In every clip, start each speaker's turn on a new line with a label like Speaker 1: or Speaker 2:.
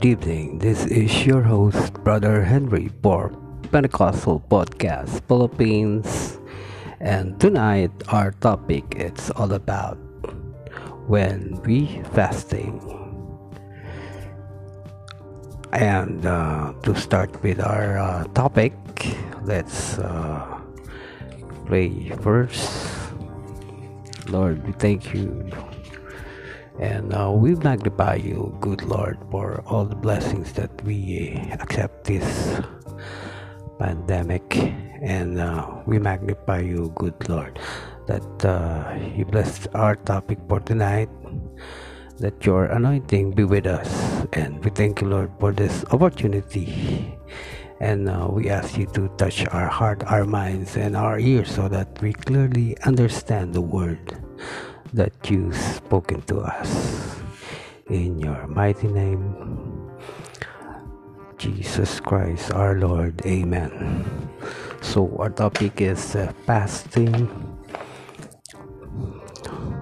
Speaker 1: Good evening. This is your host, Brother Henry, for Pentecostal Podcast Philippines. And tonight, our topic is all about when we fasting. And uh, to start with our uh, topic, let's uh, pray first. Lord, we thank you and uh, we magnify you, good Lord, for all the blessings that we accept this pandemic. And uh, we magnify you, good Lord, that uh, you bless our topic for tonight. That your anointing be with us. And we thank you, Lord, for this opportunity. And uh, we ask you to touch our heart, our minds, and our ears so that we clearly understand the word that you've spoken to us. In your mighty name, Jesus Christ our Lord. Amen. So, our topic is uh, fasting.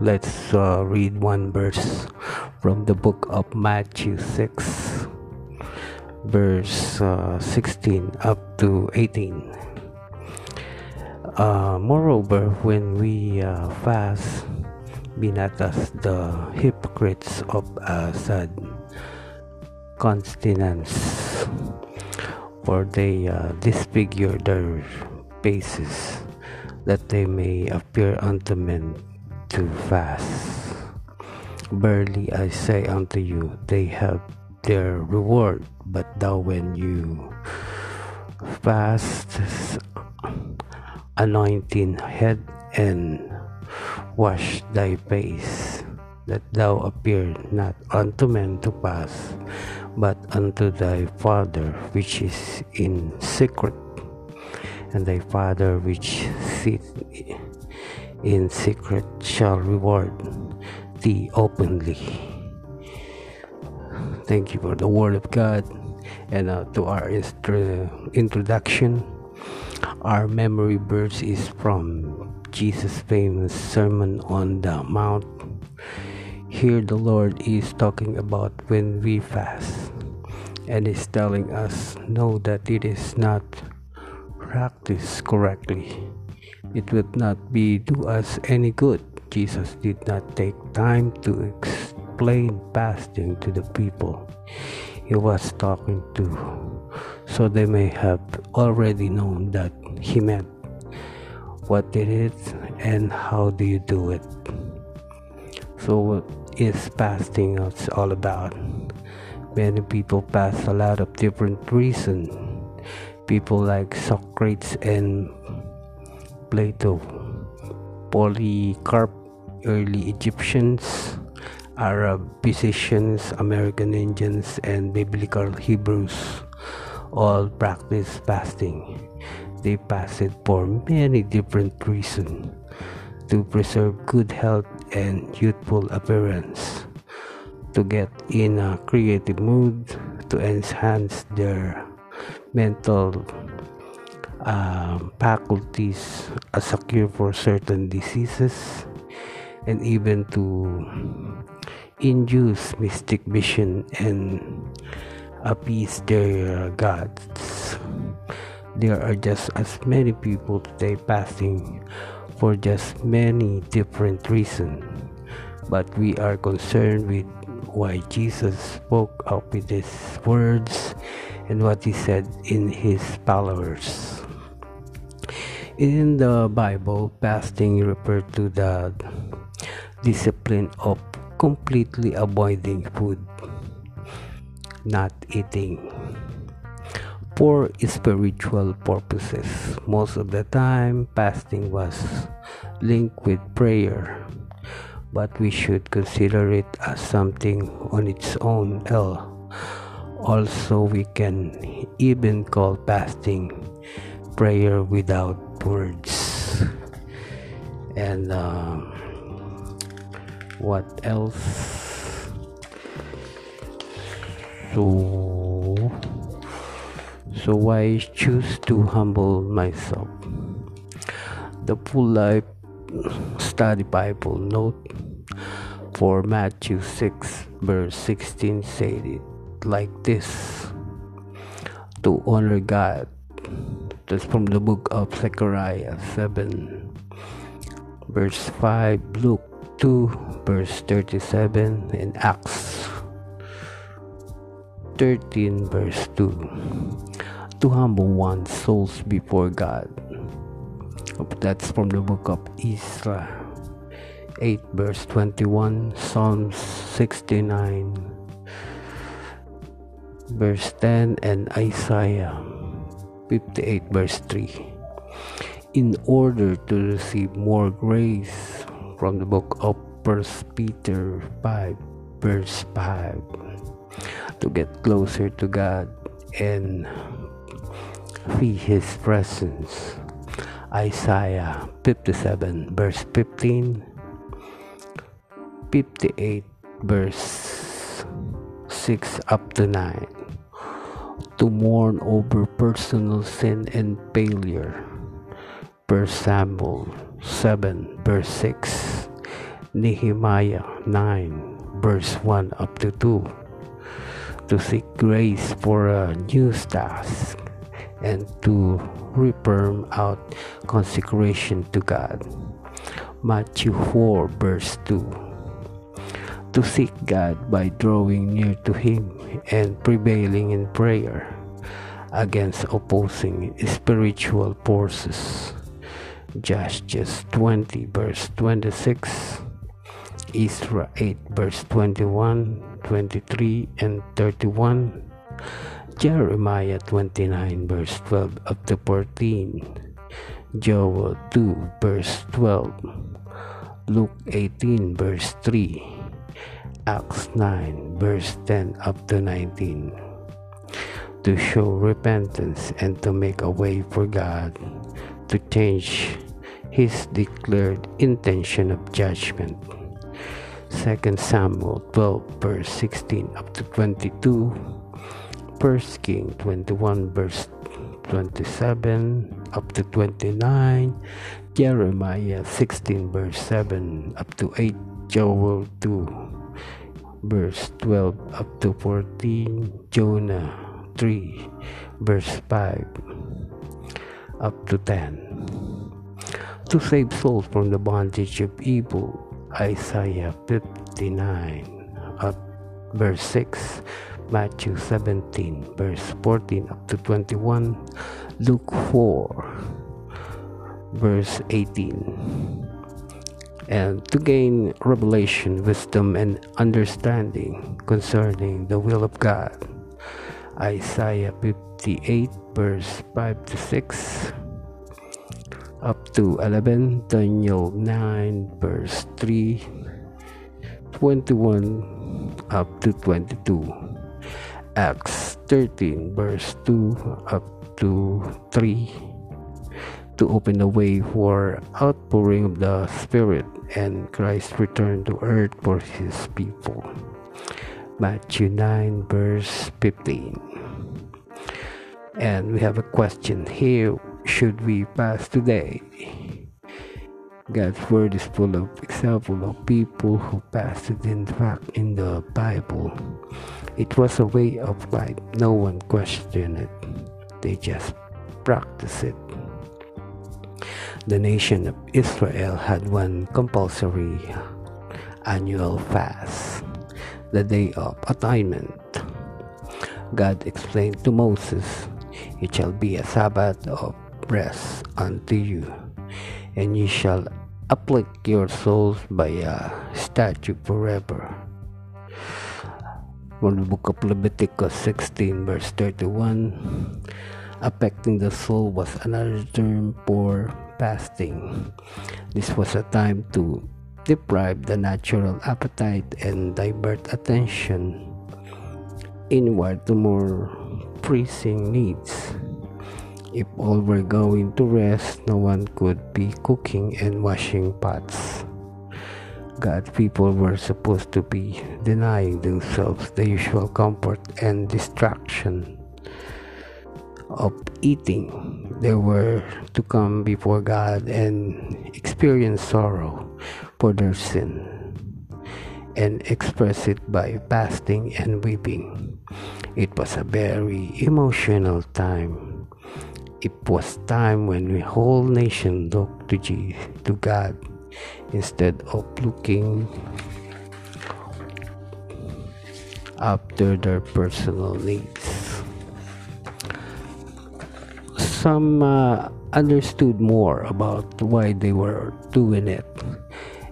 Speaker 1: Let's uh, read one verse from the book of Matthew 6, verse uh, 16 up to 18. Uh, moreover, when we uh, fast, be not as the hypocrites of a sad continence, for they uh, disfigure their faces, that they may appear unto men to fast. Verily I say unto you, they have their reward, but thou when you fast, anointing head and wash thy face, that thou appear not unto men to pass, but unto thy Father which is in secret, and thy Father which sitteth in secret shall reward thee openly. Thank you for the Word of God. And uh, to our introduction, our memory verse is from Jesus' famous Sermon on the Mount. Here, the Lord is talking about when we fast, and is telling us, know that it is not practiced correctly. It would not be do us any good. Jesus did not take time to explain fasting to the people he was talking to, so they may have already known that he meant what it is and how do you do it. So what is fasting it's all about? Many people fast a lot of different reasons people like socrates and plato. Polycarp early egyptians arab physicians american indians and biblical hebrews all practice fasting they it for many different reasons. To preserve good health and youthful appearance, to get in a creative mood, to enhance their mental um, faculties, as a cure for certain diseases, and even to induce mystic vision and appease their gods there are just as many people today fasting for just many different reasons. But we are concerned with why Jesus spoke up with his words and what he said in his followers. In the Bible, fasting refers to the discipline of completely avoiding food, not eating for spiritual purposes. Most of the time, fasting was linked with prayer, but we should consider it as something on its own. Also, we can even call fasting prayer without words. And uh, what else? So so I choose to humble myself. The full life study Bible note for Matthew 6 verse 16 said it like this to honor God. That's from the book of Zechariah 7, verse 5, Luke 2, verse 37, and Acts 13, verse 2. To humble one's souls before God. That's from the book of Ezra 8, verse 21, Psalms 69, verse 10, and Isaiah 58 verse 3 in order to receive more grace from the book of First Peter 5 verse 5 to get closer to God and feel his presence. Isaiah 57 verse 15 58 verse 6 up to 9 to mourn over personal sin and failure. 1 Samuel 7 verse 6, Nehemiah 9 verse 1 up to 2, to seek grace for a new task and to reaffirm out consecration to God. Matthew 4 verse 2 to seek God by drawing near to Him and prevailing in prayer against opposing spiritual forces. Judges 20 verse 26, Ezra 8 verse 21, 23 and 31, Jeremiah 29 verse 12 up to 14, Joel 2 verse 12, Luke 18 verse 3, Acts 9, verse 10 up to 19. To show repentance and to make a way for God to change his declared intention of judgment. 2 Samuel 12, verse 16 up to 22. 1 King 21, verse 27 up to 29. Jeremiah 16, verse 7 up to 8. Joel 2 verse 12 up to 14, Jonah 3, verse 5 up to 10. To save souls from the bondage of evil, Isaiah 59 up verse 6, Matthew 17, verse 14 up to 21, Luke 4, verse 18 and to gain revelation, wisdom, and understanding concerning the will of God. Isaiah 58, verse 5 to 6 up to 11, Daniel 9, verse 3, 21 up to 22, Acts 13, verse 2 up to 3 to open the way for outpouring of the Spirit and Christ returned to earth for his people. Matthew 9, verse 15. And we have a question here should we fast today? God's word is full of examples of people who fasted in fact in the Bible. It was a way of life. No one questioned it. They just practiced it the nation of Israel had one compulsory annual fast, the Day of Atonement. God explained to Moses, It shall be a Sabbath of rest unto you, and ye shall afflict your souls by a statute forever. From the book of Leviticus 16, verse 31, affecting the soul was another term for fasting. This was a time to deprive the natural appetite and divert attention inward to more pressing needs. If all were going to rest, no one could be cooking and washing pots. God's people were supposed to be denying themselves the usual comfort and distraction of eating. They were to come before God and experience sorrow for their sin and express it by fasting and weeping. It was a very emotional time. It was time when the whole nation looked to Jesus, to God instead of looking after their personal needs. Some uh, understood more about why they were doing it,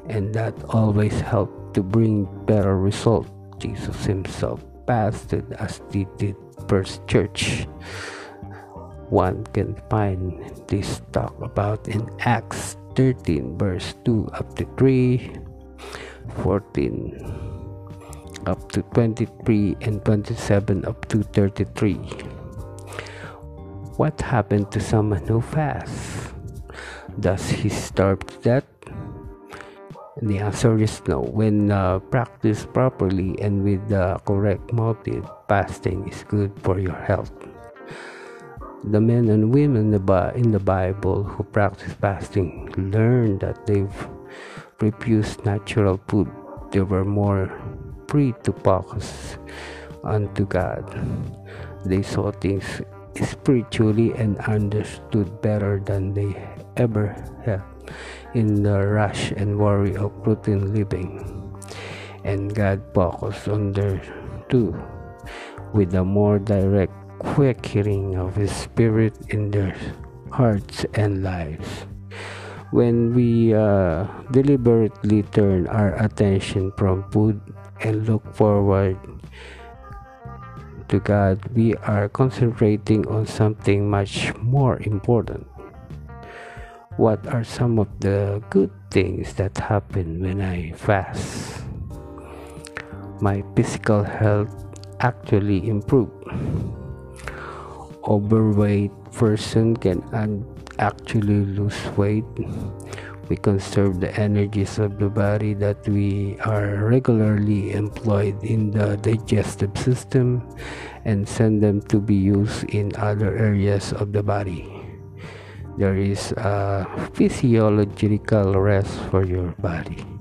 Speaker 1: and that always helped to bring better results. Jesus himself pastored as he did First Church. One can find this talk about in Acts 13 verse 2 up to 3 14 up to 23 and 27 up to 33. What happened to someone who fasts? Does he starve to death? The answer is no. When uh, practiced properly and with the correct motive, fasting is good for your health. The men and women in the Bible who practice fasting learned that they've refused natural food. They were more free to focus unto God. They saw things spiritually and understood better than they ever had in the rush and worry of routine living. And God focused on their too with a more direct quickening of His Spirit in their hearts and lives. When we uh, deliberately turn our attention from food and look forward to God, we are concentrating on something much more important. What are some of the good things that happen when I fast? My physical health actually improve. Overweight person can actually lose weight we conserve the energies of the body that we are regularly employed in the digestive system and send them to be used in other areas of the body. There is a physiological rest for your body.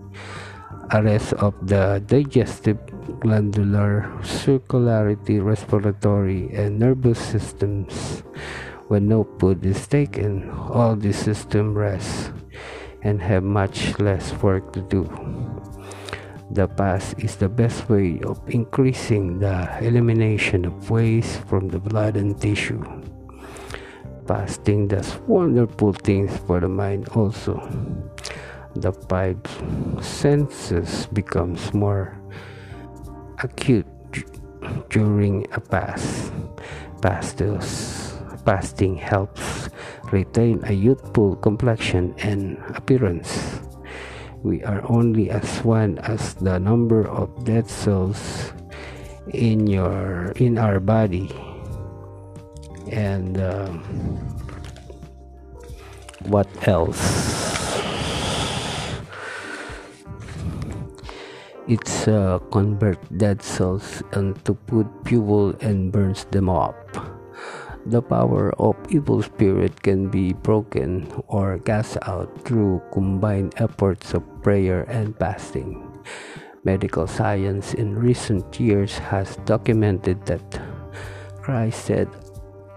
Speaker 1: A rest of the digestive, glandular, circulatory, respiratory, and nervous systems. When no food is taken, all the system rests and have much less work to do. The fast is the best way of increasing the elimination of waste from the blood and tissue. Fasting does wonderful things for the mind also. The five senses becomes more acute during a fast. Fastos, fasting helps retain a youthful complexion and appearance. We are only as one as the number of dead cells in your in our body and uh, what else it's uh, convert dead cells and to put fuel and burns them up the power of evil spirit can be broken or cast out through combined efforts of prayer and fasting. Medical science in recent years has documented that Christ said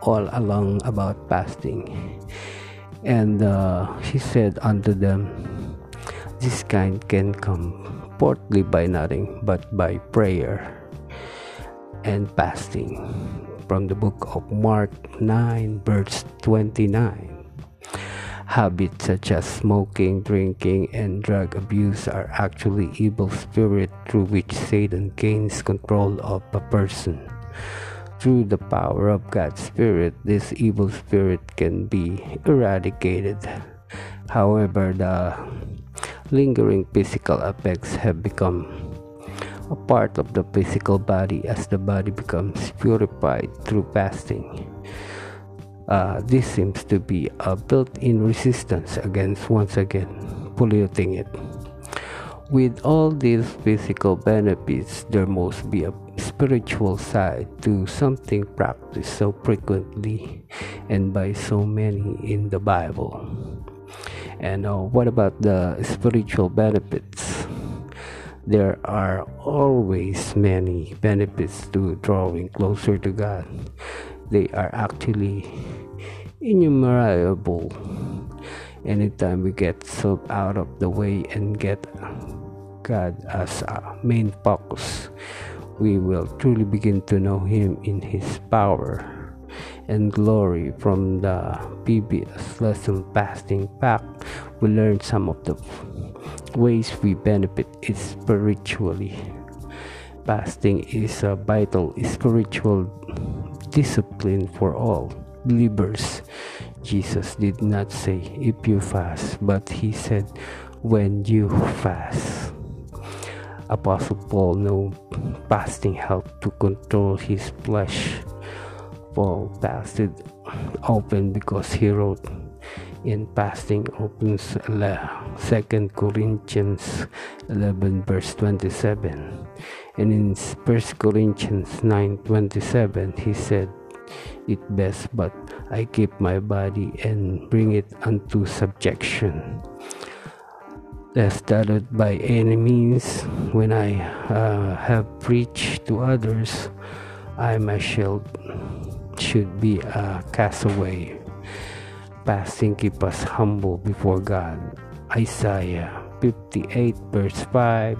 Speaker 1: all along about fasting. And uh, he said unto them, This kind can come forthly by nothing but by prayer and fasting from the book of Mark 9, verse 29. Habits such as smoking, drinking, and drug abuse are actually evil spirits through which Satan gains control of a person. Through the power of God's Spirit, this evil spirit can be eradicated. However, the lingering physical effects have become a part of the physical body as the body becomes purified through fasting. Uh, this seems to be a built-in resistance against once again polluting it. With all these physical benefits, there must be a spiritual side to something practiced so frequently and by so many in the Bible. And uh, what about the spiritual benefits? There are always many benefits to drawing closer to God. They are actually innumerable. Anytime we get self out of the way and get God as our main focus, we will truly begin to know Him in His power and glory from the previous lesson fasting pack we learned some of the ways we benefit spiritually. Fasting is a vital spiritual discipline for all believers. Jesus did not say if you fast but he said when you fast. Apostle paul knew fasting helped to control his flesh Paul fasted open because he wrote in fasting opens 2 Corinthians 11 verse 27 and in 1 Corinthians 9 27 he said it best but I keep my body and bring it unto subjection lest that by any means when I uh, have preached to others I myself should be a castaway. Fasting keep us humble before God. Isaiah 58 verse 5,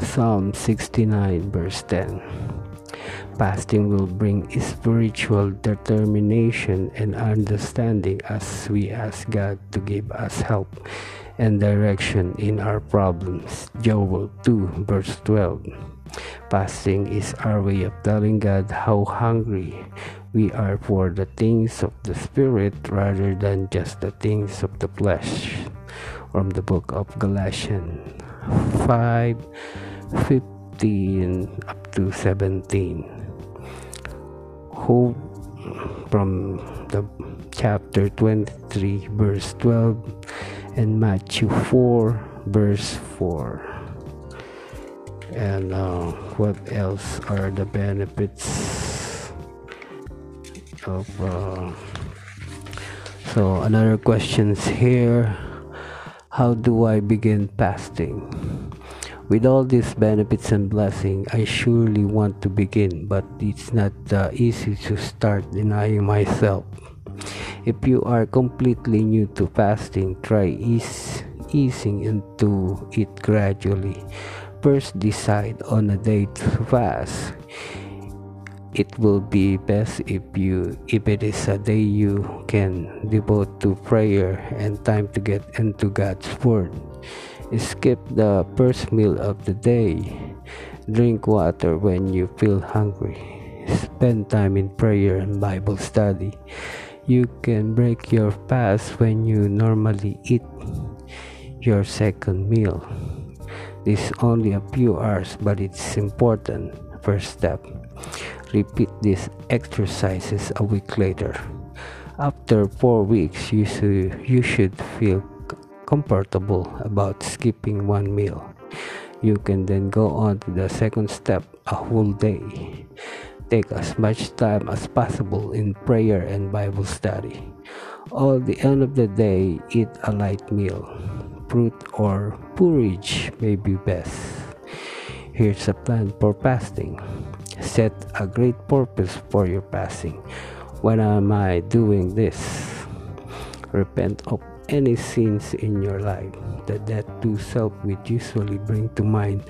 Speaker 1: Psalm 69 verse 10. Fasting will bring spiritual determination and understanding as we ask God to give us help and direction in our problems. Joel 2 verse 12. Fasting is our way of telling God how hungry we are for the things of the Spirit rather than just the things of the flesh. From the book of Galatians 5 15 up to 17. Who from the chapter 23 verse 12 and Matthew 4 verse 4 and uh, what else are the benefits of uh, so another questions here. How do i begin fasting? With all these benefits and blessing i surely want to begin but it's not uh, easy to start denying myself. If you are completely new to fasting try ease, easing into it gradually. First decide on a day to fast it will be best if you if it is a day you can devote to prayer and time to get into God's word. Skip the first meal of the day. Drink water when you feel hungry. Spend time in prayer and bible study. You can break your fast when you normally eat your second meal. This is only a few hours, but it's important. First step. Repeat these exercises a week later. After four weeks, you should, you should feel comfortable about skipping one meal. You can then go on to the second step, a whole day. Take as much time as possible in prayer and Bible study. All the end of the day, eat a light meal fruit or porridge may be best. Here's a plan for fasting. Set a great purpose for your passing. When am I doing this? Repent of any sins in your life. The death to self would usually bring to mind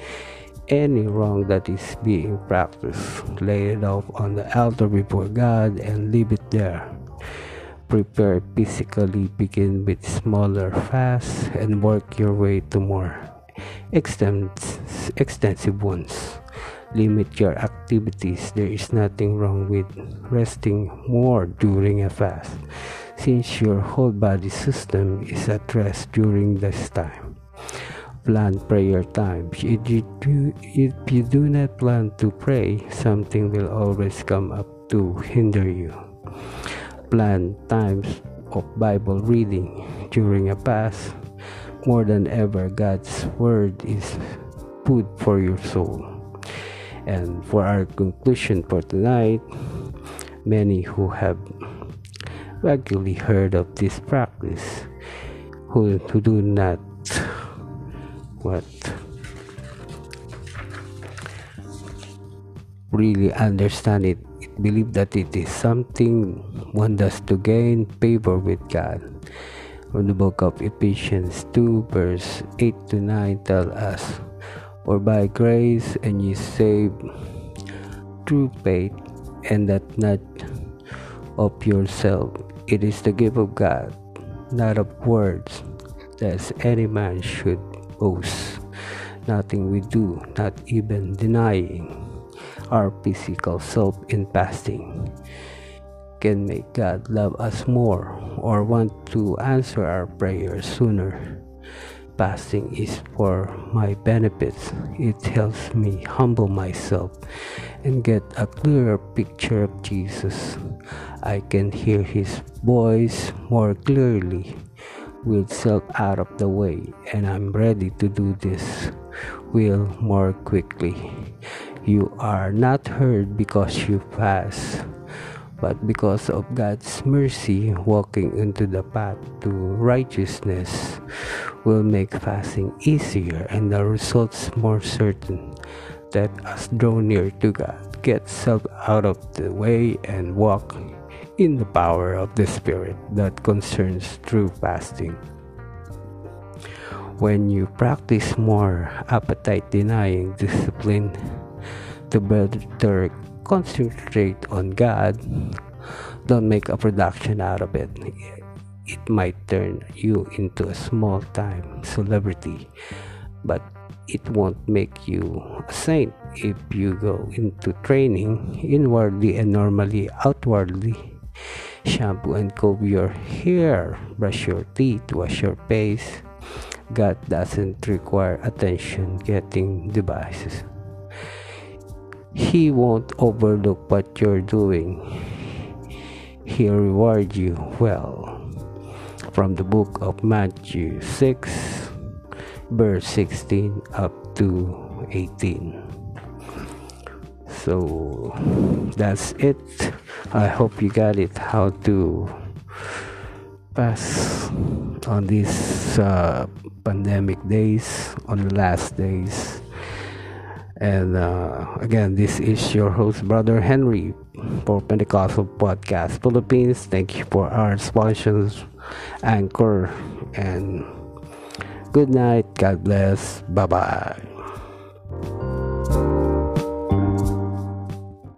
Speaker 1: any wrong that is being practiced. Lay it off on the altar before God and leave it there prepare physically begin with smaller fasts and work your way to more extensive ones limit your activities there is nothing wrong with resting more during a fast since your whole body system is at rest during this time plan prayer times if you, do, if you do not plan to pray something will always come up to hinder you plan times of Bible reading during a fast. More than ever, God's Word is food for your soul. And for our conclusion for tonight, many who have regularly heard of this practice who, who do not what really understand it, it believe that it is something one does to gain favor with God. From the book of Ephesians 2 verse 8 to 9 tell us for by grace and ye saved through faith, and that not of yourself. It is the gift of God, not of words, that any man should boast. Nothing we do, not even denying our physical self in fasting, can make God love us more or want to answer our prayers sooner. Fasting is for my benefits. It helps me humble myself and get a clearer picture of Jesus. I can hear his voice more clearly with self out of the way, and I'm ready to do this will more quickly. You are not heard because you fast but because of God's mercy, walking into the path to righteousness will make fasting easier and the results more certain. Let us draw near to God, get self out of the way, and walk in the power of the Spirit that concerns true fasting. When you practice more appetite denying discipline to better concentrate on God, don't make a production out of it. It might turn you into a small time celebrity, but it won't make you a saint if you go into training inwardly and normally outwardly. Shampoo and comb your hair, brush your teeth, wash your face. God doesn't require attention getting devices. He won't overlook what you're doing. He'll reward you well. From the book of Matthew 6, verse 16 up to 18. So that's it. I hope you got it how to pass on these uh, pandemic days, on the last days and uh, again, this is your host, Brother Henry, for Pentecostal Podcast Philippines. Thank you for our sponsors, Anchor, and good night. God bless. Bye bye.